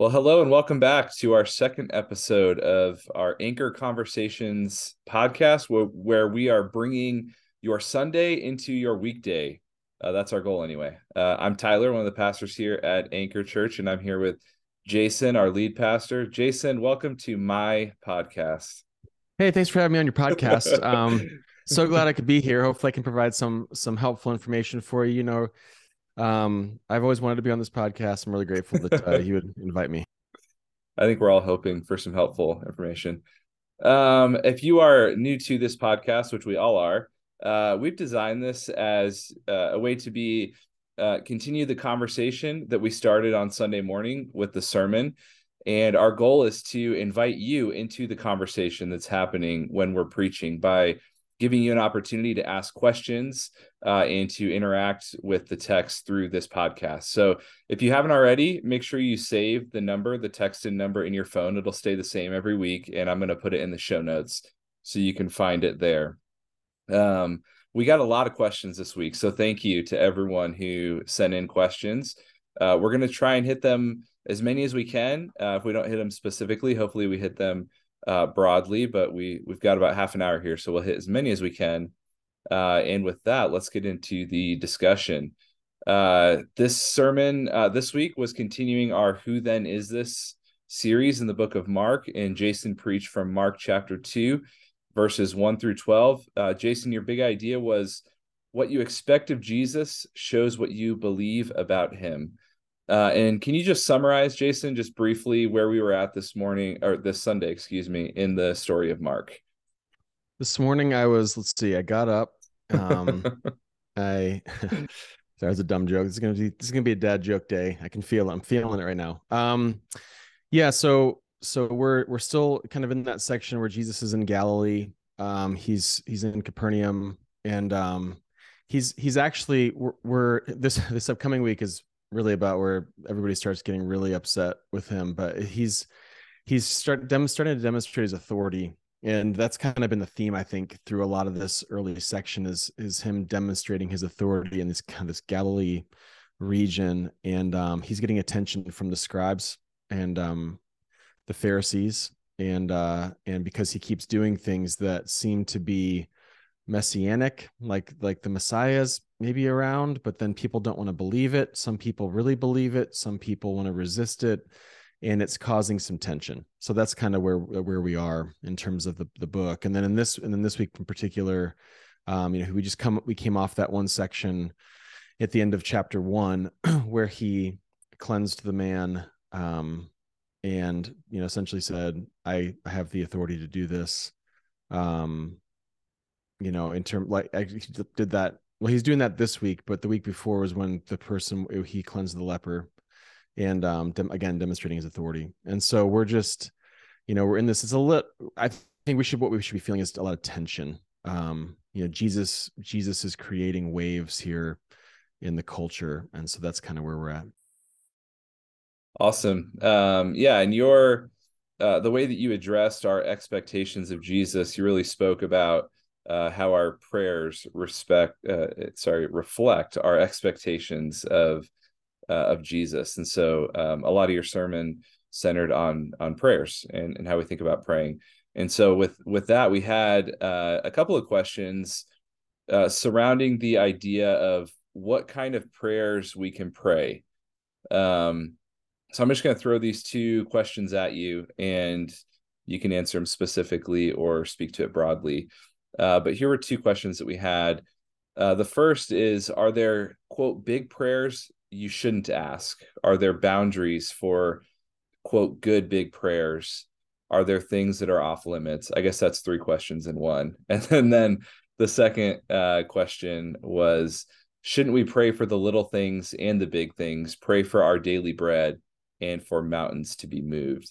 Well, hello and welcome back to our second episode of our Anchor Conversations podcast, where, where we are bringing your Sunday into your weekday. Uh, that's our goal, anyway. Uh, I'm Tyler, one of the pastors here at Anchor Church, and I'm here with Jason, our lead pastor. Jason, welcome to my podcast. Hey, thanks for having me on your podcast. Um, so glad I could be here. Hopefully, I can provide some some helpful information for you. You know, um, I've always wanted to be on this podcast. I'm really grateful that uh, you would invite me. I think we're all hoping for some helpful information. Um, if you are new to this podcast, which we all are, uh, we've designed this as uh, a way to be uh, continue the conversation that we started on Sunday morning with the sermon. And our goal is to invite you into the conversation that's happening when we're preaching by giving you an opportunity to ask questions uh, and to interact with the text through this podcast. So if you haven't already, make sure you save the number, the text and number in your phone. It'll stay the same every week. And I'm going to put it in the show notes so you can find it there. Um, we got a lot of questions this week. So thank you to everyone who sent in questions. Uh, we're going to try and hit them as many as we can. Uh, if we don't hit them specifically, hopefully we hit them uh, broadly, but we we've got about half an hour here, so we'll hit as many as we can. Uh, and with that, let's get into the discussion. Uh, this sermon uh, this week was continuing our "Who Then Is This" series in the book of Mark, and Jason preached from Mark chapter two, verses one through twelve. Uh, Jason, your big idea was what you expect of Jesus shows what you believe about him. Uh, and can you just summarize, Jason, just briefly where we were at this morning or this Sunday, excuse me, in the story of Mark? This morning I was, let's see, I got up. Um, I that was a dumb joke. This is gonna be this is gonna be a dad joke day. I can feel it. I'm feeling it right now. Um, yeah. So so we're we're still kind of in that section where Jesus is in Galilee. Um, he's he's in Capernaum, and um, he's he's actually we're, we're this this upcoming week is really about where everybody starts getting really upset with him. But he's he's start dem- starting to demonstrate his authority, and that's kind of been the theme I think through a lot of this early section is is him demonstrating his authority in this kind of this Galilee region, and um, he's getting attention from the scribes and um, the Pharisees, and uh, and because he keeps doing things that seem to be messianic like like the messiah's maybe around but then people don't want to believe it. Some people really believe it some people want to resist it and it's causing some tension. So that's kind of where where we are in terms of the, the book. And then in this and then this week in particular um you know we just come we came off that one section at the end of chapter one where he cleansed the man um and you know essentially said i have the authority to do this. Um you know, in term like I did that. Well, he's doing that this week, but the week before was when the person he cleansed the leper, and um, dem- again demonstrating his authority. And so we're just, you know, we're in this. It's a lit. I think we should what we should be feeling is a lot of tension. Um, you know, Jesus Jesus is creating waves here in the culture, and so that's kind of where we're at. Awesome. Um, yeah, and your uh, the way that you addressed our expectations of Jesus, you really spoke about uh, how our prayers respect uh, sorry reflect our expectations of uh, of Jesus. And so um, a lot of your sermon centered on on prayers and, and how we think about praying. And so with with that we had uh, a couple of questions uh, surrounding the idea of what kind of prayers we can pray. Um, so i'm just going to throw these two questions at you and you can answer them specifically or speak to it broadly uh, but here were two questions that we had. Uh, the first is Are there, quote, big prayers you shouldn't ask? Are there boundaries for, quote, good big prayers? Are there things that are off limits? I guess that's three questions in one. And then, then the second uh, question was Shouldn't we pray for the little things and the big things? Pray for our daily bread and for mountains to be moved.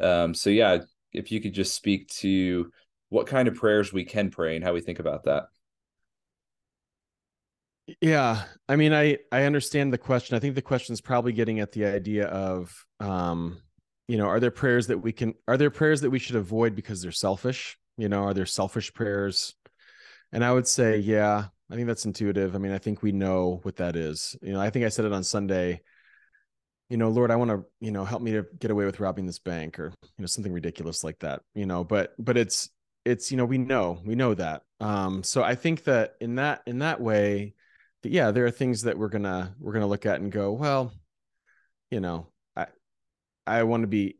Um, so, yeah, if you could just speak to what kind of prayers we can pray and how we think about that. Yeah, I mean, I I understand the question. I think the question is probably getting at the idea of, um, you know, are there prayers that we can? Are there prayers that we should avoid because they're selfish? You know, are there selfish prayers? And I would say, yeah, I think that's intuitive. I mean, I think we know what that is. You know, I think I said it on Sunday. you know, Lord, I want to, you know, help me to get away with robbing this bank or, you know, something ridiculous like that, you know, but, but it's, it's, you know, we know, we know that. Um, so I think that in that, in that way, that, yeah, there are things that we're gonna, we're gonna look at and go, well, you know, I, I want to be,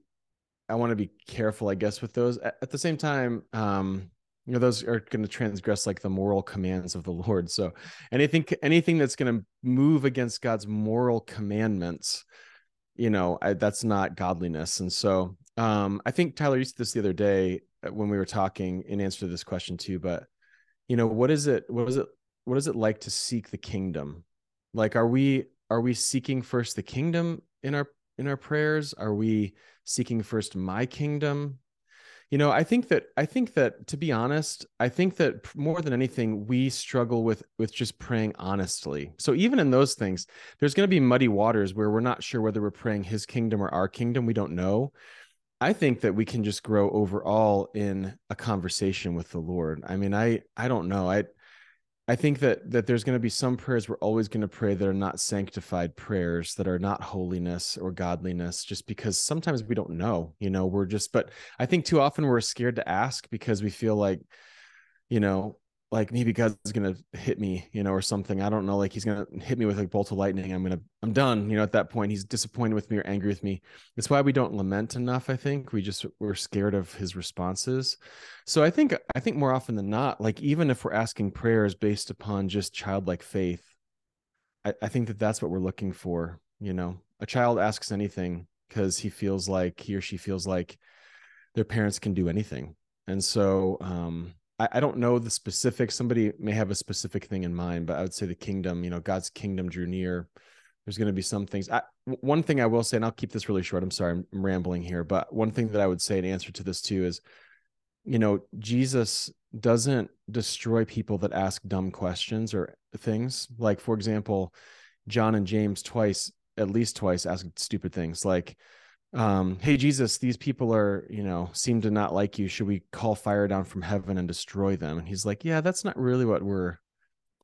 I want to be careful, I guess, with those. At, at the same time, um, you know, those are going to transgress like the moral commands of the Lord. So anything, anything that's going to move against God's moral commandments, you know I, that's not godliness and so um i think tyler used this the other day uh, when we were talking in answer to this question too but you know what is it what is it what is it like to seek the kingdom? Like are we are we seeking first the kingdom in our in our prayers? Are we seeking first my kingdom? You know i think that i think that to be honest i think that more than anything we struggle with with just praying honestly. So even in those things there's going to be muddy waters where we're not sure whether we're praying his kingdom or our kingdom we don't know i think that we can just grow overall in a conversation with the lord. I mean i i don't know. I I think that that there's going to be some prayers we're always going to pray that are not sanctified prayers that are not holiness or godliness just because sometimes we don't know, you know, we're just but I think too often we're scared to ask because we feel like you know, like maybe God's gonna hit me, you know, or something. I don't know. Like he's gonna hit me with a bolt of lightning. I'm gonna, I'm done. You know, at that point, he's disappointed with me or angry with me. It's why we don't lament enough. I think we just we're scared of his responses. So I think I think more often than not, like even if we're asking prayers based upon just childlike faith, I, I think that that's what we're looking for. You know, a child asks anything because he feels like he or she feels like their parents can do anything, and so um I, I don't know the specifics. Somebody may have a specific thing in mind, but I would say the kingdom, you know, God's kingdom drew near. There's going to be some things. I, one thing I will say, and I'll keep this really short. I'm sorry, I'm, I'm rambling here, but one thing that I would say in answer to this too is, you know, Jesus doesn't destroy people that ask dumb questions or things. Like, for example, John and James twice, at least twice, asked stupid things like, um, hey Jesus, these people are, you know, seem to not like you. Should we call fire down from heaven and destroy them? And he's like, yeah, that's not really what we're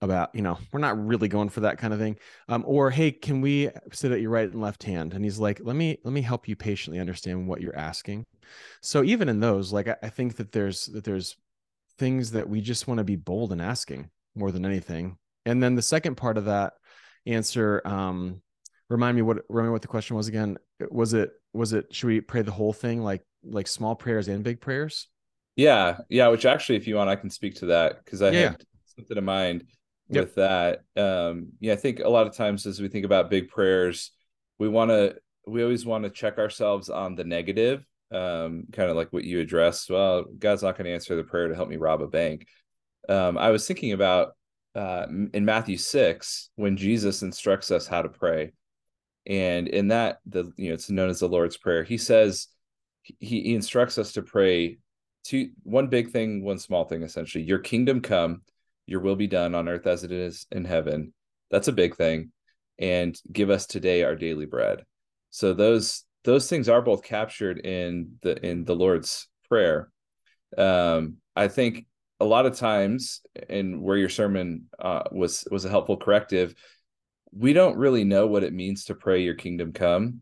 about. You know, we're not really going for that kind of thing. Um, or hey, can we sit at your right and left hand? And he's like, let me let me help you patiently understand what you're asking. So even in those, like I, I think that there's that there's things that we just want to be bold in asking more than anything. And then the second part of that answer, um, remind me what remind me what the question was again. Was it was it should we pray the whole thing like like small prayers and big prayers? Yeah yeah which actually if you want i can speak to that because i yeah. had something in mind yep. with that. Um yeah i think a lot of times as we think about big prayers we want to we always want to check ourselves on the negative um kind of like what you addressed. Well god's not going to answer the prayer to help me rob a bank. Um i was thinking about uh in matthew 6 when jesus instructs us how to pray and in that the you know it's known as the lord's prayer. He says he, he instructs us to pray two one big thing one small thing essentially. Your kingdom come your will be done on earth as it is in heaven. That's a big thing. And give us today our daily bread. So those those things are both captured in the in the lord's prayer. Um i think a lot of times and where your sermon uh, was was a helpful corrective we don't really know what it means to pray your kingdom come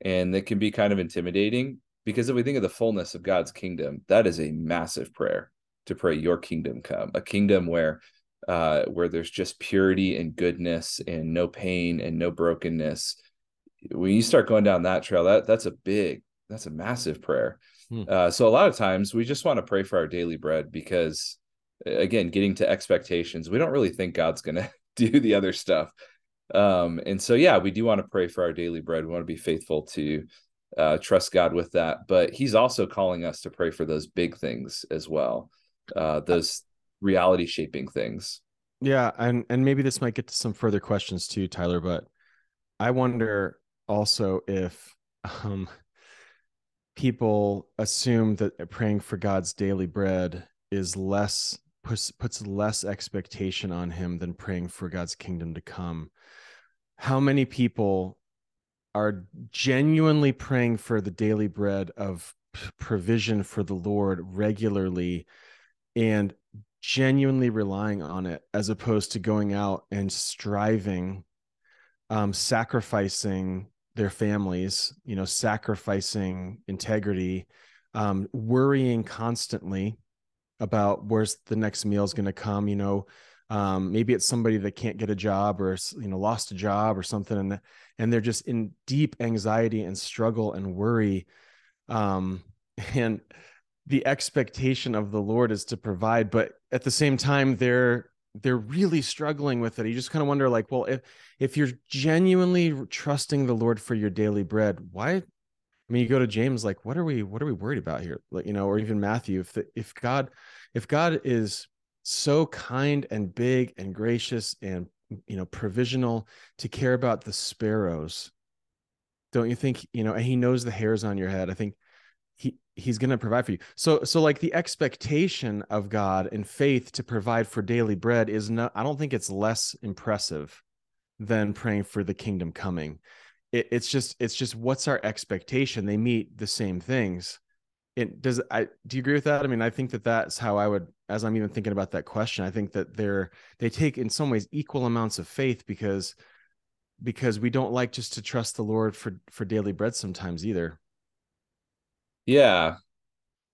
and it can be kind of intimidating because if we think of the fullness of God's kingdom that is a massive prayer to pray your kingdom come a kingdom where uh where there's just purity and goodness and no pain and no brokenness. When you start going down that trail that that's a big that's a massive prayer. Hmm. uh so a lot of times we just want to pray for our daily bread because again getting to expectations we don't really think God's going to do the other stuff um, and so, yeah, we do want to pray for our daily bread. We want to be faithful to uh, trust God with that. But He's also calling us to pray for those big things as well, uh, those reality shaping things. Yeah, and and maybe this might get to some further questions too, Tyler. But I wonder also if um, people assume that praying for God's daily bread is less puts puts less expectation on Him than praying for God's kingdom to come how many people are genuinely praying for the daily bread of provision for the Lord regularly and genuinely relying on it as opposed to going out and striving um, sacrificing their families, you know, sacrificing integrity, um, worrying constantly about where's the next meal is going to come, you know, um, maybe it's somebody that can't get a job or you know lost a job or something and and they're just in deep anxiety and struggle and worry. Um, and the expectation of the lord is to provide but at the same time they're they're really struggling with it. You just kind of wonder like well if if you're genuinely trusting the lord for your daily bread why i mean you go to james like what are we what are we worried about here? Like you know or even matthew if the, if god if god is so kind and big and gracious and you know provisional to care about the sparrows. Don't you think you know and he knows the hairs on your head. I think he he's going to provide for you. So so like the expectation of god and faith to provide for daily bread is not i don't think it's less impressive than praying for the kingdom coming. It, it's just it's just what's our expectation? They meet the same things it does i do you agree with that? I mean i think that that's how i would as i'm even thinking about that question i think that they're they take in some ways equal amounts of faith because because we don't like just to trust the lord for for daily bread sometimes either. Yeah.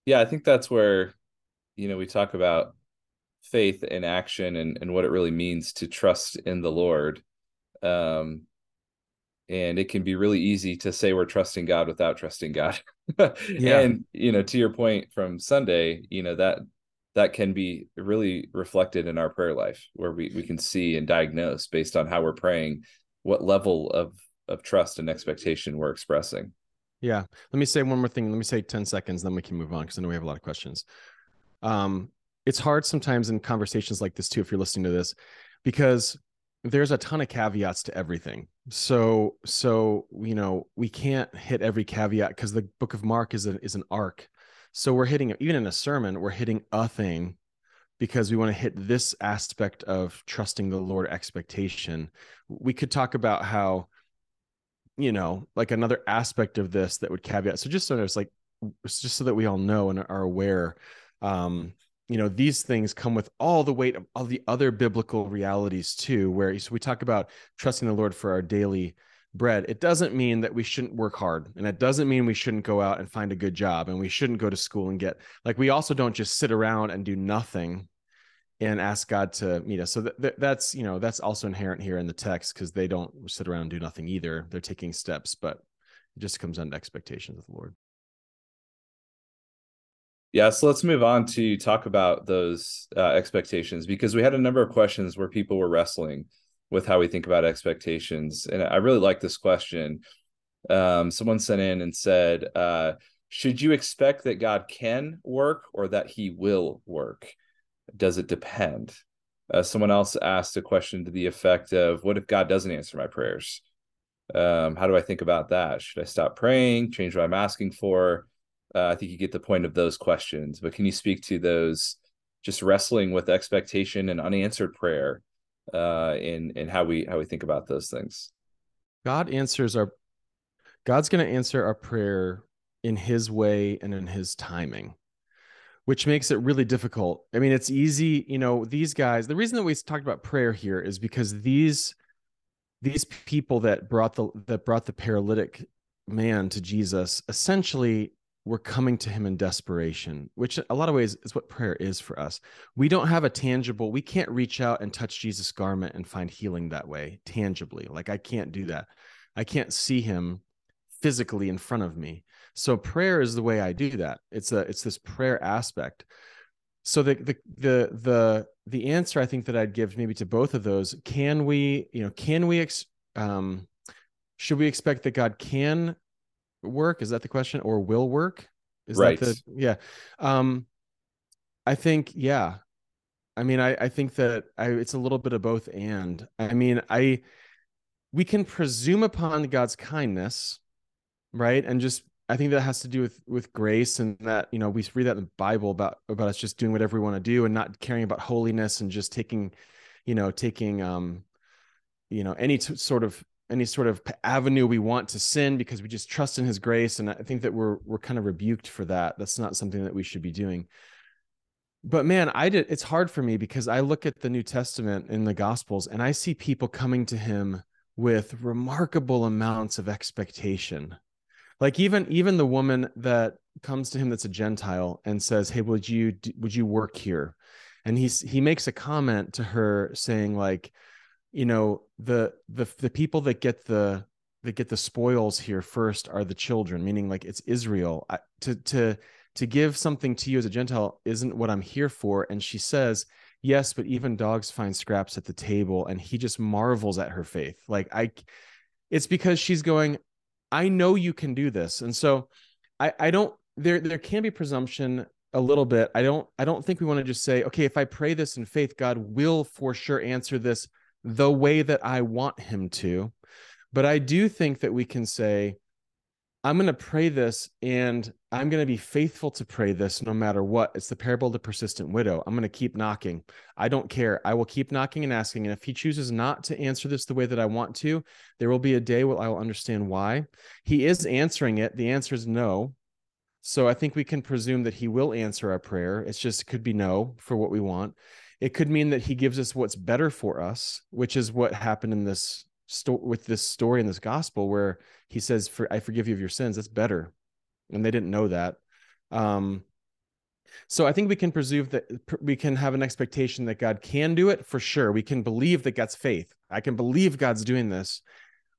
Yeah i think that's where you know we talk about faith in action and and what it really means to trust in the lord. Um and it can be really easy to say we're trusting god without trusting god. Yeah. and you know to your point from sunday you know that that can be really reflected in our prayer life where we, we can see and diagnose based on how we're praying what level of of trust and expectation we're expressing. Yeah. Let me say one more thing. Let me say 10 seconds then we can move on because i know we have a lot of questions. Um it's hard sometimes in conversations like this too if you're listening to this because there's a ton of caveats to everything. So so you know we can't hit every caveat because the book of mark is a, is an arc. So we're hitting even in a sermon we're hitting a thing because we want to hit this aspect of trusting the lord expectation. We could talk about how you know like another aspect of this that would caveat so just so it's like just so that we all know and are aware um you know these things come with all the weight of all the other biblical realities too where so we talk about trusting the lord for our daily bread. It doesn't mean that we shouldn't work hard and it doesn't mean we shouldn't go out and find a good job and we shouldn't go to school and get like we also don't just sit around and do nothing and ask god to meet us. So th- th- that's you know that's also inherent here in the text because they don't sit around and do nothing either. They're taking steps but it just comes to expectations of the lord yeah, so let's move on to talk about those uh, expectations because we had a number of questions where people were wrestling with how we think about expectations. And I really like this question. Um, someone sent in and said, uh, Should you expect that God can work or that he will work? Does it depend? Uh, someone else asked a question to the effect of, What if God doesn't answer my prayers? Um, how do I think about that? Should I stop praying, change what I'm asking for? Uh, I think you get the point of those questions. But can you speak to those just wrestling with expectation and unanswered prayer uh, in in how we how we think about those things? God answers our God's going to answer our prayer in His way and in His timing which makes it really difficult. I mean, it's easy, you know, these guys, the reason that we talked about prayer here is because these these people that brought the that brought the paralytic man to Jesus essentially we're coming to him in desperation, which a lot of ways is what prayer is for us. We don't have a tangible, we can't reach out and touch Jesus' garment and find healing that way, tangibly. Like I can't do that. I can't see him physically in front of me. So prayer is the way I do that. It's a it's this prayer aspect. So the the the the the answer I think that I'd give maybe to both of those, can we, you know, can we ex, um should we expect that God can work? Is that the question? Or will work? Is right. that the yeah. Um I think, yeah. I mean, I, I think that I it's a little bit of both and I mean, I we can presume upon God's kindness, right? And just I think that has to do with with grace and that you know we read that in the Bible about about us just doing whatever we want to do and not caring about holiness and just taking, you know, taking um, you know, any t- sort of any sort of avenue we want to sin because we just trust in his grace and i think that we're we're kind of rebuked for that. That's not something that we should be doing. But man i did it's hard for me because i look at the new testament in the gospels and i see people coming to him with remarkable amounts of expectation. Like even even the woman that comes to him that's a gentile and says hey would you would you work here? And he's he makes a comment to her saying like you know the the the people that get the that get the spoils here first are the children meaning like it's israel I, to to to give something to you as a gentile isn't what i'm here for and she says yes but even dogs find scraps at the table and he just marvels at her faith like i it's because she's going I know you can do this. And so I, I don't there there can be presumption a little bit. I don't I don't think we want to just say, okay, if I pray this in faith, God will for sure answer this the way that I want him to. But I do think that we can say, I'm going to pray this and I'm going to be faithful to pray this no matter what. It's the parable of the persistent widow. I'm going to keep knocking. I don't care. I will keep knocking and asking. And if he chooses not to answer this the way that I want to, there will be a day where I will understand why. He is answering it. The answer is no. So I think we can presume that he will answer our prayer. It's just it could be no for what we want. It could mean that he gives us what's better for us, which is what happened in this sto- with this story in this gospel where he says, "For I forgive you of your sins." That's better, and they didn't know that. Um, so I think we can presume that we can have an expectation that God can do it for sure. We can believe that God's faith. I can believe God's doing this.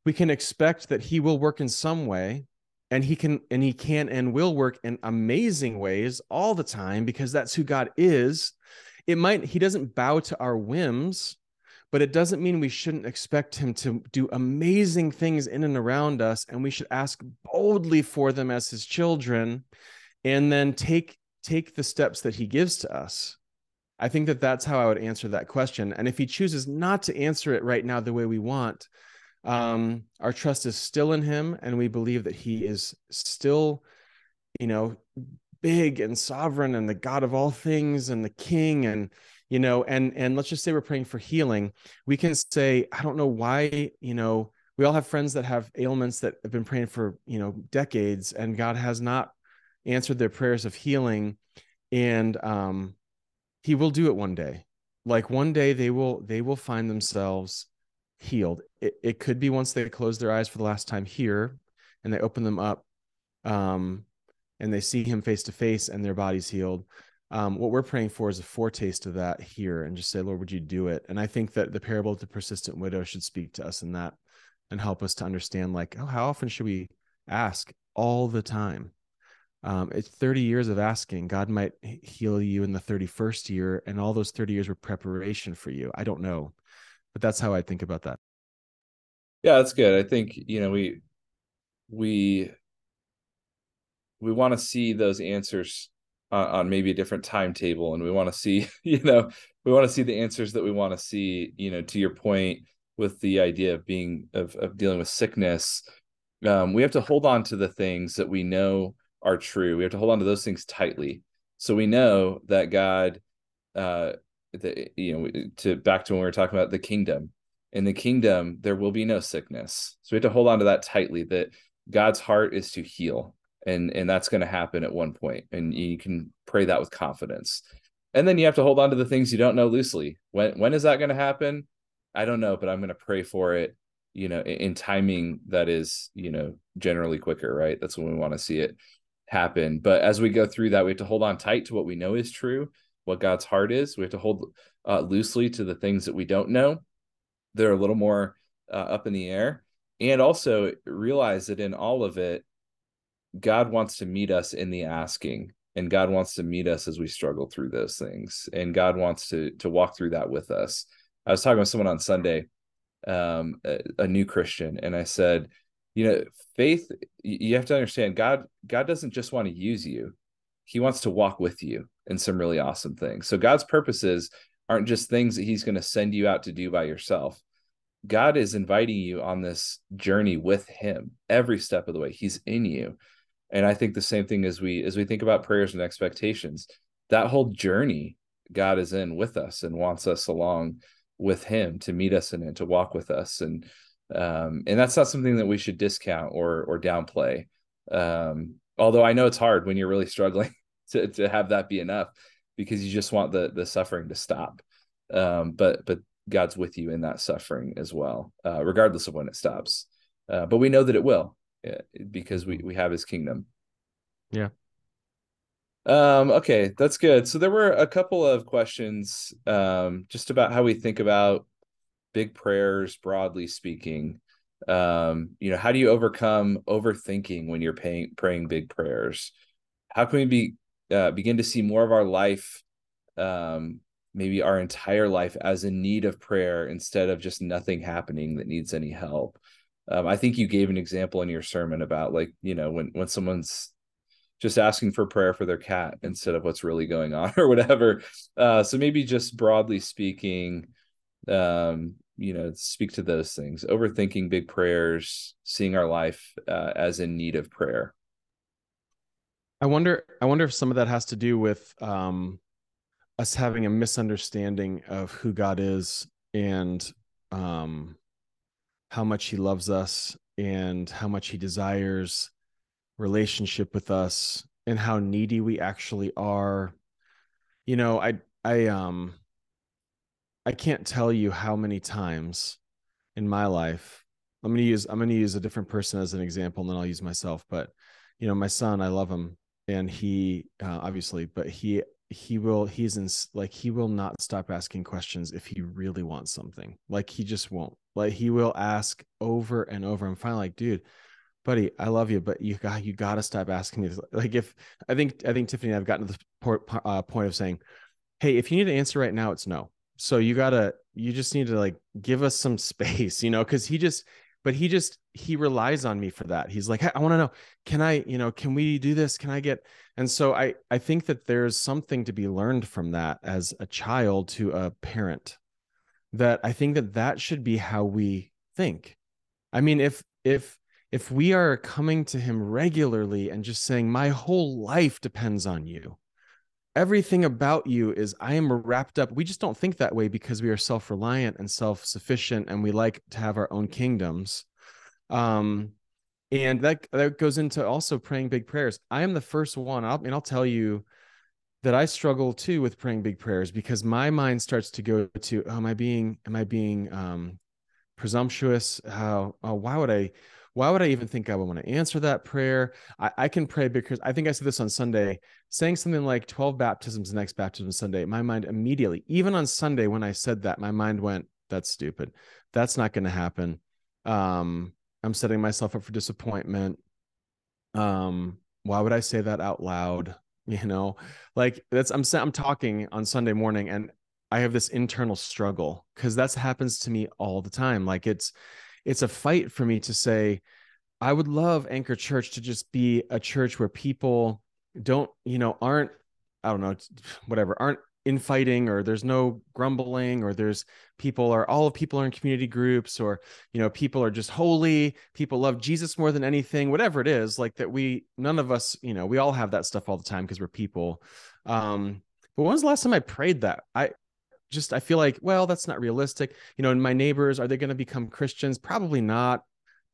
We can expect that He will work in some way, and He can and He can and will work in amazing ways all the time because that's who God is. It might He doesn't bow to our whims but it doesn't mean we shouldn't expect him to do amazing things in and around us and we should ask boldly for them as his children and then take take the steps that he gives to us. I think that that's how i would answer that question. And if he chooses not to answer it right now the way we want um, our trust is still in him and we believe that he is still you know big and sovereign and the god of all things and the king and you know and and let's just say we're praying for healing. We can say i don't know why you know we all have friends that have ailments that have been praying for you know decades and god has not answered their prayers of healing and um he will do it one day. Like one day they will they will find themselves healed. It, it could be once they close their eyes for the last time here and they open them up um and they see him face to face and their body's healed. Um, what we're praying for is a foretaste of that here and just say lord would you do it? And i think that the parable of the persistent widow should speak to us in that and help us to understand like oh how often should we ask? All the time. Um, it's 30 years of asking. God might heal you in the 31st year and all those 30 years were preparation for you. I don't know but that's how i think about that. Yeah that's good. I think you know we we we want to see those answers on, on maybe a different timetable and we want to see you know we want to see the answers that we want to see you know to your point with the idea of being of, of dealing with sickness. Um, we have to hold on to the things that we know are true. We have to hold on to those things tightly. So we know that god uh the you know to back to when we were talking about the kingdom. In the kingdom there will be no sickness. So we have to hold on to that tightly that god's heart is to heal and and that's going to happen at one point and you can pray that with confidence. And then you have to hold on to the things you don't know loosely. When when is that going to happen? I don't know but i'm going to pray for it you know in, in timing that is you know generally quicker right? That's when we want to see it happen. But as we go through that we have to hold on tight to what we know is true what god's heart is. We have to hold uh, loosely to the things that we don't know. They're a little more uh, up in the air. And also realize that in all of it God wants to meet us in the asking and God wants to meet us as we struggle through those things and God wants to to walk through that with us. I was talking with someone on Sunday um a, a new Christian and I said, you know, faith you have to understand God God doesn't just want to use you. He wants to walk with you in some really awesome things. So God's purposes aren't just things that he's going to send you out to do by yourself. God is inviting you on this journey with him every step of the way. He's in you and i think the same thing as we as we think about prayers and expectations that whole journey god is in with us and wants us along with him to meet us and to walk with us. And um and that's not something that we should discount or or downplay. Um although i know it's hard when you're really struggling to to have that be enough because you just want the the suffering to stop. Um but but God's with you in that suffering as well, uh, regardless of when it stops. Uh, but we know that it will because we we have His kingdom. Yeah. Um, okay, that's good. So there were a couple of questions um, just about how we think about big prayers, broadly speaking. Um, you know, how do you overcome overthinking when you're paying, praying big prayers? How can we be uh, begin to see more of our life, um, maybe our entire life, as in need of prayer instead of just nothing happening that needs any help? Um, I think you gave an example in your sermon about like you know when when someone's just asking for prayer for their cat instead of what's really going on or whatever. Uh, so maybe just broadly speaking, um, you know, speak to those things. Overthinking big prayers, seeing our life uh, as in need of prayer. I wonder. I wonder if some of that has to do with um, us having a misunderstanding of who God is and um, how much He loves us and how much He desires relationship with us and how needy we actually are. You know i i um i can't tell you how many times in my life i'm going to use i'm going to use a different person as an example and then i'll use myself but you know my son i love him and he uh, obviously but he he will he's in like he will not stop asking questions if he really wants something. Like he just won't like he will ask over and over i'm finally like dude buddy, I love you, but you got you got to stop asking me. This. Like if I think I think Tiffany, and I've gotten to the point, uh, point of saying, hey, if you need an answer right now, it's no. So you gotta you just need to like give us some space, you know, because he just but he just he relies on me for that he's like hey, i want to know can i you know can we do this can i get and so i i think that there's something to be learned from that as a child to a parent that i think that that should be how we think i mean if if if we are coming to him regularly and just saying, My whole life depends on you, everything about you is, I am wrapped up. We just don't think that way because we are self reliant and self sufficient and we like to have our own kingdoms. Um, and that that goes into also praying big prayers. I am the first one. I'll, and I'll tell you that I struggle too with praying big prayers because my mind starts to go to, oh, am I being, am I being um, presumptuous? How, oh, why would I, why would I even think I would want to answer that prayer? I, I, can pray because I think I said this on Sunday, saying something like 12 baptisms, the next baptism Sunday. My mind immediately, even on Sunday when I said that, my mind went, that's stupid. That's not going to happen. Um, I'm setting myself up for disappointment. Um, why would I say that out loud? You know, like that's I'm I'm talking on Sunday morning and I have this internal struggle because that happens to me all the time. Like it's it's a fight for me to say i would love anchor church to just be a church where people don't you know aren't i don't know whatever aren't infighting or there's no grumbling or there's people are all of people are in community groups or you know people are just holy people love jesus more than anything whatever it is like that we none of us you know we all have that stuff all the time because we're people um but when was the last time i prayed that i just I feel like, well, that's not realistic. You know, and my neighbors, are they going to become Christians? Probably not.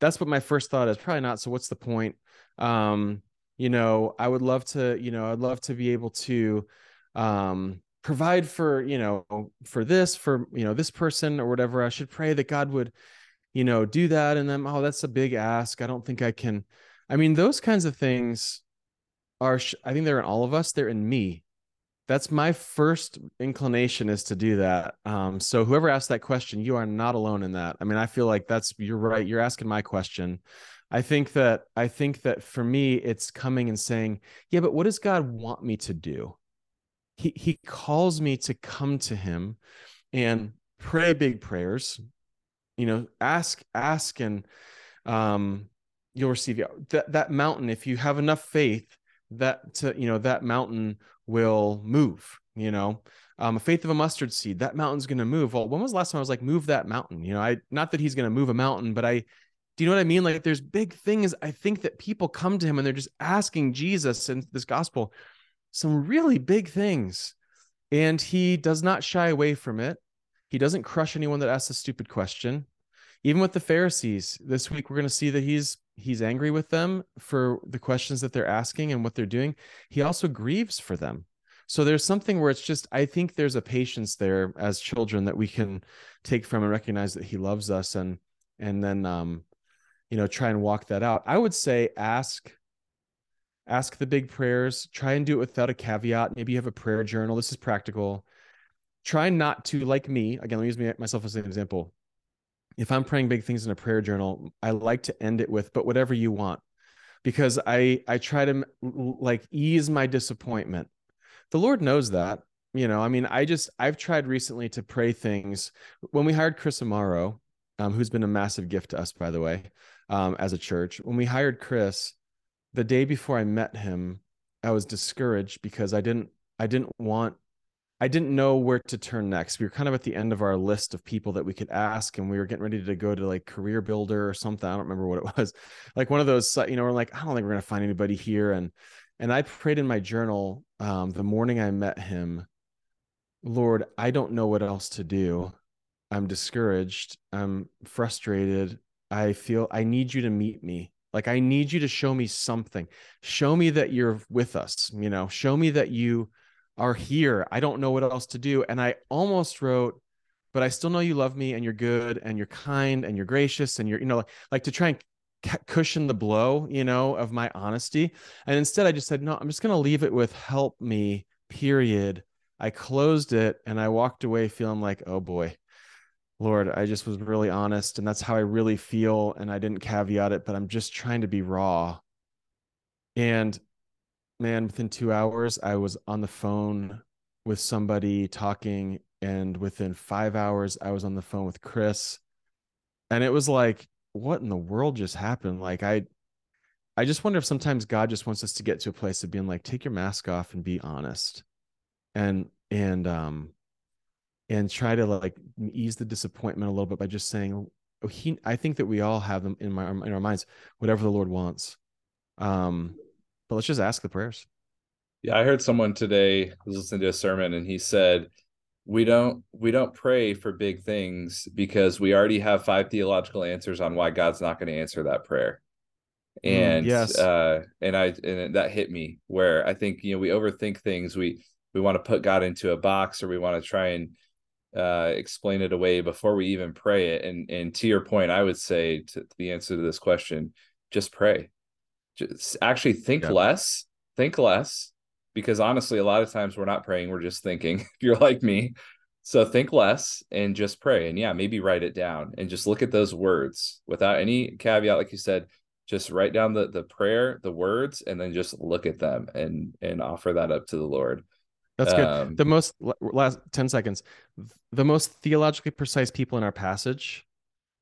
That's what my first thought is. Probably not. So what's the point? Um, you know, I would love to, you know, I'd love to be able to um provide for, you know, for this, for you know, this person or whatever. I should pray that God would, you know, do that. And then, oh, that's a big ask. I don't think I can. I mean, those kinds of things are, I think they're in all of us. They're in me that's my first inclination is to do that um, so whoever asked that question you are not alone in that i mean i feel like that's you're right you're asking my question i think that i think that for me it's coming and saying yeah but what does god want me to do he he calls me to come to him and pray big prayers you know ask ask and um you'll receive that that mountain if you have enough faith that to you know that mountain will move you know? Um, a faith of a mustard seed that mountain's going to move. Well when was the last time i was like move that mountain you know? I not that he's going to move a mountain but i do you know what i mean? Like there's big things i think that people come to him and they're just asking jesus in this gospel some really big things and he does not shy away from it. He doesn't crush anyone that asks a stupid question. Even with the pharisees this week we're going to see that he's he's angry with them for the questions that they're asking and what they're doing. He also grieves for them. So there's something where it's just I think there's a patience there as children that we can take from and recognize that he loves us and and then um you know try and walk that out. I would say ask ask the big prayers, try and do it without a caveat. Maybe you have a prayer journal. This is practical. Try not to like me, again, let me use myself as an example. If I'm praying big things in a prayer journal, I like to end it with but whatever you want because I I try to like ease my disappointment the Lord knows that. You know, I mean, I just I've tried recently to pray things. When we hired Chris Amaro, um, who's been a massive gift to us, by the way, um, as a church. When we hired Chris, the day before I met him, I was discouraged because I didn't I didn't want I didn't know where to turn next. We were kind of at the end of our list of people that we could ask, and we were getting ready to go to like Career Builder or something. I don't remember what it was. Like one of those, you know, we're like, I don't think we're gonna find anybody here. And and I prayed in my journal um, the morning I met him, Lord, I don't know what else to do. I'm discouraged. I'm frustrated. I feel I need you to meet me. Like I need you to show me something. Show me that you're with us, you know, show me that you are here. I don't know what else to do. And I almost wrote, but I still know you love me and you're good and you're kind and you're gracious and you're, you know, like, like to try and cushion the blow, you know, of my honesty. And instead, I just said, no, I'm just going to leave it with help me, period. I closed it and I walked away feeling like, oh boy, Lord, I just was really honest. And that's how I really feel. And I didn't caveat it, but I'm just trying to be raw. And man, within two hours, I was on the phone with somebody talking. And within five hours, I was on the phone with Chris. And it was like, what in the world just happened? Like I I just wonder if sometimes God just wants us to get to a place of being like, take your mask off and be honest. And and um and try to like ease the disappointment a little bit by just saying oh, he I think that we all have them in my in our minds, whatever the Lord wants. Um, but let's just ask the prayers. Yeah, I heard someone today was listening to a sermon and he said we don't we don't pray for big things because we already have five theological answers on why God's not going to answer that prayer. Mm, and mm, yes. uh and I and that hit me where I think you know we overthink things we we want to put God into a box or we want to try and uh explain it away before we even pray it and and to your point I would say to, to the answer to this question just pray just actually think yeah. less think less because honestly, a lot of times we're not praying, we're just thinking. if you're like me, so think less and just pray. And yeah, maybe write it down and just look at those words without any caveat, like you said. Just write down the the prayer, the words, and then just look at them and and offer that up to the Lord. That's good. Um, the most last 10 seconds. The most theologically precise people in our passage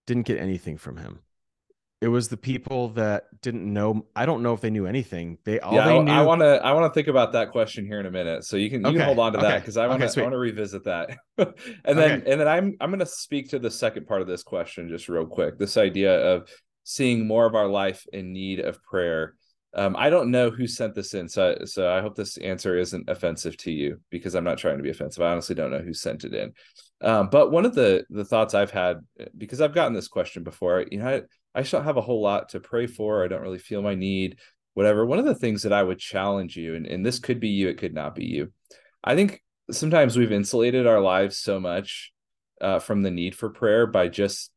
didn't get anything from him it was the people that didn't know i don't know if they knew anything they all yeah, they knew... i want to i want to think about that question here in a minute so you can you okay. can hold on to okay. that because i want to okay, i want to revisit that and then and then i'm i'm going to speak to the second part of this question just real quick this idea of seeing more of our life in need of prayer um, I don't know who sent this in, so so I hope this answer isn't offensive to you because I'm not trying to be offensive. I honestly don't know who sent it in, um, but one of the the thoughts I've had because I've gotten this question before, you know, I, I don't have a whole lot to pray for. I don't really feel my need, whatever. One of the things that I would challenge you, and, and this could be you, it could not be you. I think sometimes we've insulated our lives so much uh, from the need for prayer by just,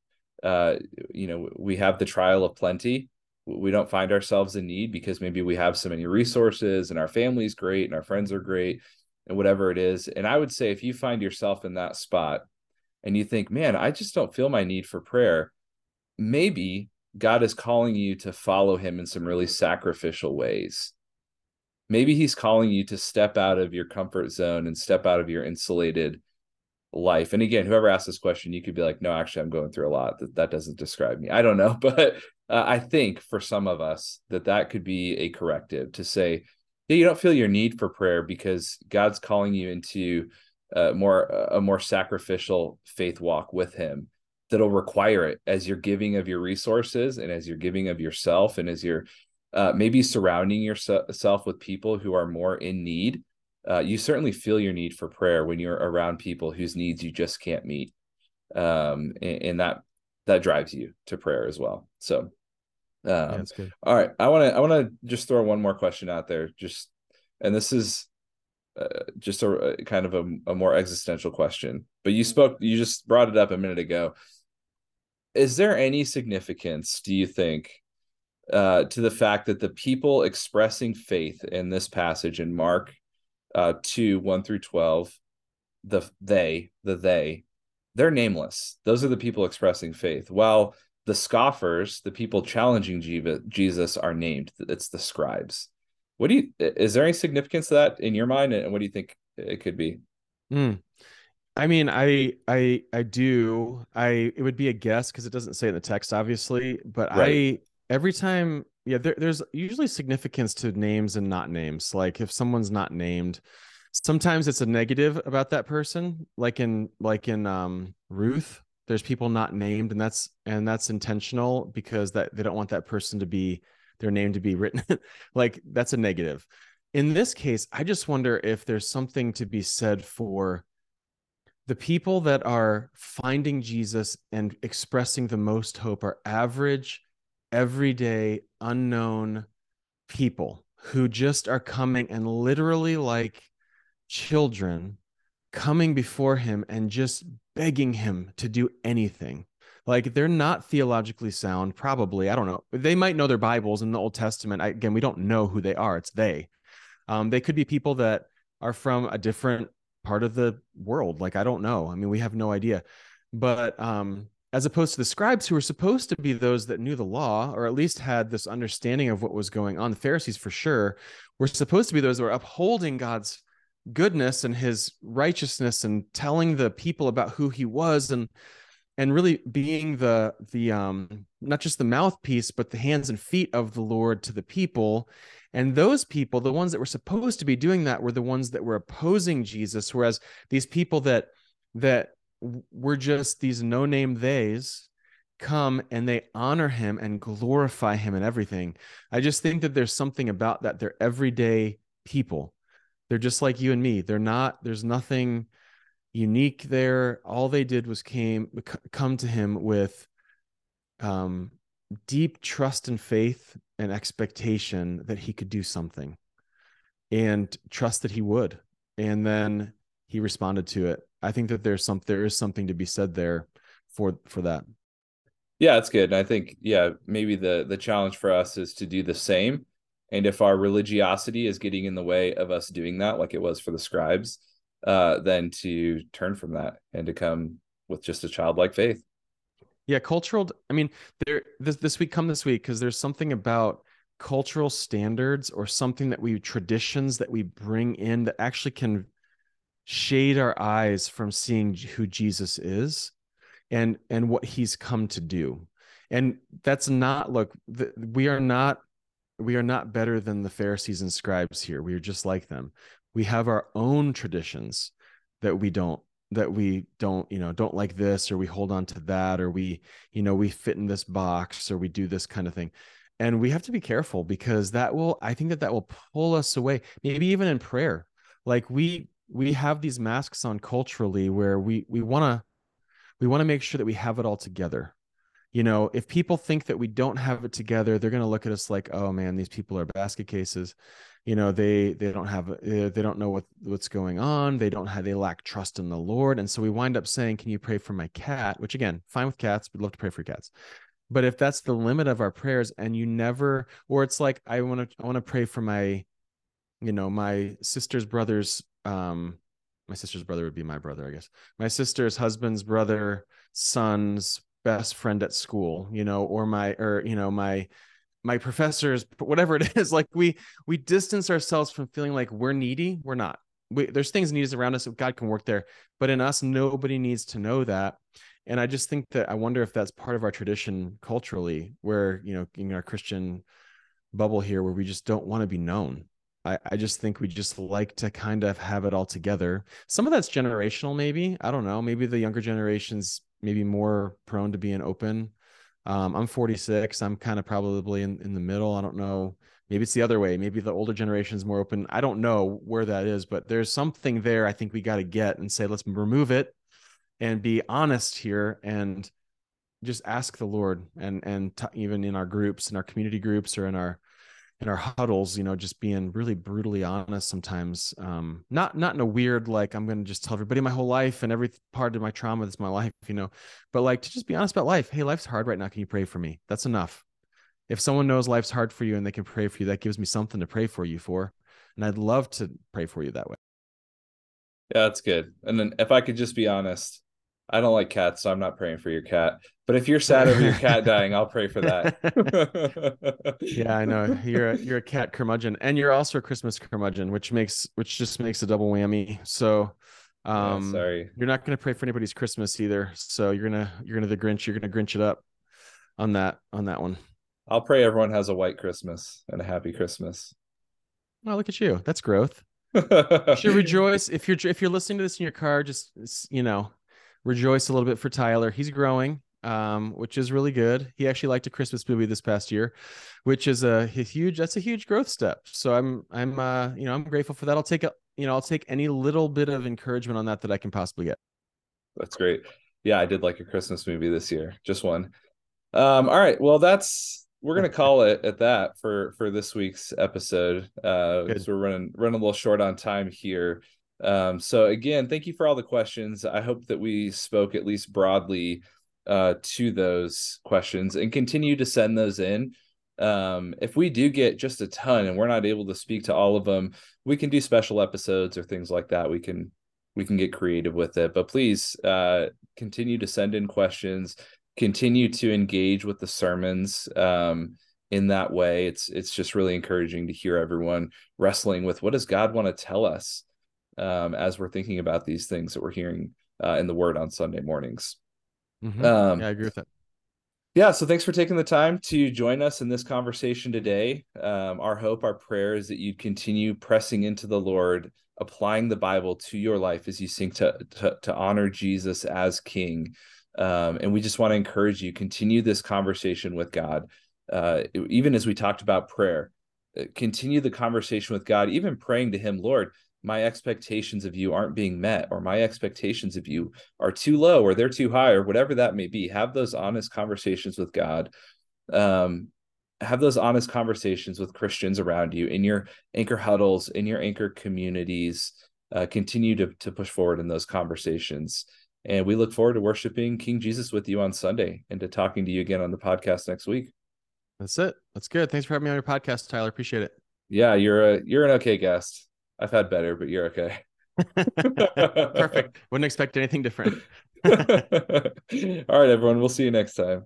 uh, you know, we have the trial of plenty. We don't find ourselves in need because maybe we have so many resources and our family's great and our friends are great and whatever it is. And I would say if you find yourself in that spot and you think, man, I just don't feel my need for prayer maybe God is calling you to follow him in some really sacrificial ways. Maybe he's calling you to step out of your comfort zone and step out of your insulated life. And again, whoever asked this question, you could be like, no, actually, I'm going through a lot. That, that doesn't describe me. I don't know. But uh, I think for some of us that that could be a corrective to say, yeah, you don't feel your need for prayer because God's calling you into uh, more a more sacrificial faith walk with him that'll require it as you're giving of your resources and as you're giving of yourself and as you're uh, maybe surrounding yourself with people who are more in need. Uh, you certainly feel your need for prayer when you're around people whose needs you just can't meet. Um, and, and, that that drives you to prayer as well so um, yeah, that's good. all right i want to i want to just throw one more question out there just and this is uh, just a, a, kind of a, a more existential question. But you spoke, you just brought it up a minute ago. Is there any significance, do you think, uh, to the fact that the people expressing faith in this passage in Mark uh, 2 1 through 12, the they, the they, they're nameless. Those are the people expressing faith. While the scoffers, the people challenging Jesus, are named. It's the scribes. What do you? Is there any significance to that in your mind, and what do you think it could be? Mm. I mean, I, I, I do. I it would be a guess because it doesn't say in the text, obviously. But right. I every time, yeah, there, there's usually significance to names and not names. Like if someone's not named, sometimes it's a negative about that person. Like in like in um Ruth, there's people not named, and that's and that's intentional because that they don't want that person to be their name to be written like that's a negative in this case i just wonder if there's something to be said for the people that are finding jesus and expressing the most hope are average everyday unknown people who just are coming and literally like children coming before him and just begging him to do anything. Like they're not theologically sound probably. I don't know. They might know their bibles in the old testament. I, again we don't know who they are. It's they. Um, they could be people that are from a different part of the world. Like i don't know. I mean we have no idea. But um, as opposed to the scribes who were supposed to be those that knew the law or at least had this understanding of what was going on the pharisees for sure were supposed to be those that were upholding god's goodness and his righteousness and telling the people about who he was and and really being the the um not just the mouthpiece but the hands and feet of the lord to the people. And those people the ones that were supposed to be doing that were the ones that were opposing jesus whereas these people that that were just these no name theys come and they honor him and glorify him and everything. I just think that there's something about that they're everyday people they're just like you and me they're not there's nothing unique there. All they did was came come to him with um, deep trust and faith and expectation that he could do something, and trust that he would. And then he responded to it. I think that there's some there is something to be said there for for that. Yeah, it's good. And I think yeah, maybe the the challenge for us is to do the same. And if our religiosity is getting in the way of us doing that, like it was for the scribes, uh, than to turn from that and to come with just a childlike faith. Yeah, cultural. I mean, there this this week come this week because there's something about cultural standards or something that we traditions that we bring in that actually can shade our eyes from seeing who Jesus is and and what he's come to do. And that's not look the, we are not we are not better than the Pharisees and scribes here. We are just like them. We have our own traditions that we don't that we don't you know don't like this or we hold on to that or we you know we fit in this box or we do this kind of thing. And we have to be careful because that will i think that that will pull us away maybe even in prayer. Like we we have these masks on culturally where we we want to we want to make sure that we have it all together you know if people think that we don't have it together they're going to look at us like oh man these people are basket cases. You know they they don't have uh, they don't know what what's going on. They don't have they lack trust in the lord. And so we wind up saying can you pray for my cat? Which again fine with cats we'd love to pray for cats. But if that's the limit of our prayers and you never or it's like i want to i want to pray for my you know my sister's brother's um my sister's brother would be my brother i guess. My sister's husband's brother son's best friend at school you know or my or you know my my professors whatever it is like we we distance ourselves from feeling like we're needy we're not. We, there's things needs around us that god can work there but in us nobody needs to know that. And i just think that i wonder if that's part of our tradition culturally where you know in our christian bubble here where we just don't want to be known I, I just think we just like to kind of have it all together some of that's generational maybe i don't know maybe the younger generations maybe more prone to being open um, I'm 46. I'm kind of probably in, in the middle. I don't know. Maybe it's the other way. Maybe the older generation is more open. I don't know where that is, but there's something there I think we got to get and say, let's remove it and be honest here and just ask the Lord and, and t- even in our groups, in our community groups or in our, in our huddles, you know, just being really brutally honest sometimes. Um, not not in a weird like I'm going to just tell everybody my whole life and every part of my trauma that's my life, you know, but like to just be honest about life. Hey, life's hard right now. Can you pray for me? That's enough. If someone knows life's hard for you and they can pray for you, that gives me something to pray for you for, and I'd love to pray for you that way. Yeah, that's good. And then if I could just be honest, I don't like cats, so I'm not praying for your cat. But if you're sad over your cat dying, I'll pray for that. yeah, I know you're a, you're a cat curmudgeon, and you're also a Christmas curmudgeon, which makes which just makes a double whammy. So, um, yeah, sorry, you're not going to pray for anybody's Christmas either. So you're gonna you're gonna the Grinch. You're gonna Grinch it up on that on that one. I'll pray everyone has a white Christmas and a happy Christmas. Oh, look at you! That's growth. you should rejoice if you're if you're listening to this in your car. Just you know, rejoice a little bit for Tyler. He's growing, um, which is really good. He actually liked a Christmas movie this past year, which is a, huge. That's a huge growth step. So I'm I'm uh you know I'm grateful for that. I'll take a you know I'll take any little bit of encouragement on that that I can possibly get. That's great. Yeah, I did like a Christmas movie this year. Just one. Um, all right. Well, that's we're gonna call it at that for for this week's episode. Uh, so we're running running a little short on time here. Um, so again, thank you for all the questions. I hope that we spoke at least broadly uh, to those questions and continue to send those in. Um, if we do get just a ton and we're not able to speak to all of them, we can do special episodes or things like that. We can we can get creative with it. But please uh, continue to send in questions. Continue to engage with the sermons. Um, in that way it's it's just really encouraging to hear everyone wrestling with what does god want to tell us um, as we're thinking about these things that we're hearing uh, in the Word on Sunday mornings. Mm-hmm. Um, yeah, I agree with that. Yeah, so thanks for taking the time to join us in this conversation today. Um, our hope, our prayer is that you continue pressing into the Lord, applying the Bible to your life as you seek to to, to honor Jesus as King. Um, and we just want to encourage you continue this conversation with God. Uh, even as we talked about prayer, uh, continue the conversation with God, even praying to Him, Lord, my expectations of you aren't being met or my expectations of you are too low or they're too high or whatever that may be have those honest conversations with god. Um, have those honest conversations with christians around you in your anchor huddles in your anchor communities. Uh, continue to, to push forward in those conversations. And we look forward to worshiping king jesus with you on sunday and to talking to you again on the podcast next week. That's it. That's good. Thanks for having me on your podcast tyler. Appreciate it. Yeah you're a you're an okay guest I've had better, but you're okay. Perfect. Wouldn't expect anything different. All right, everyone. We'll see you next time.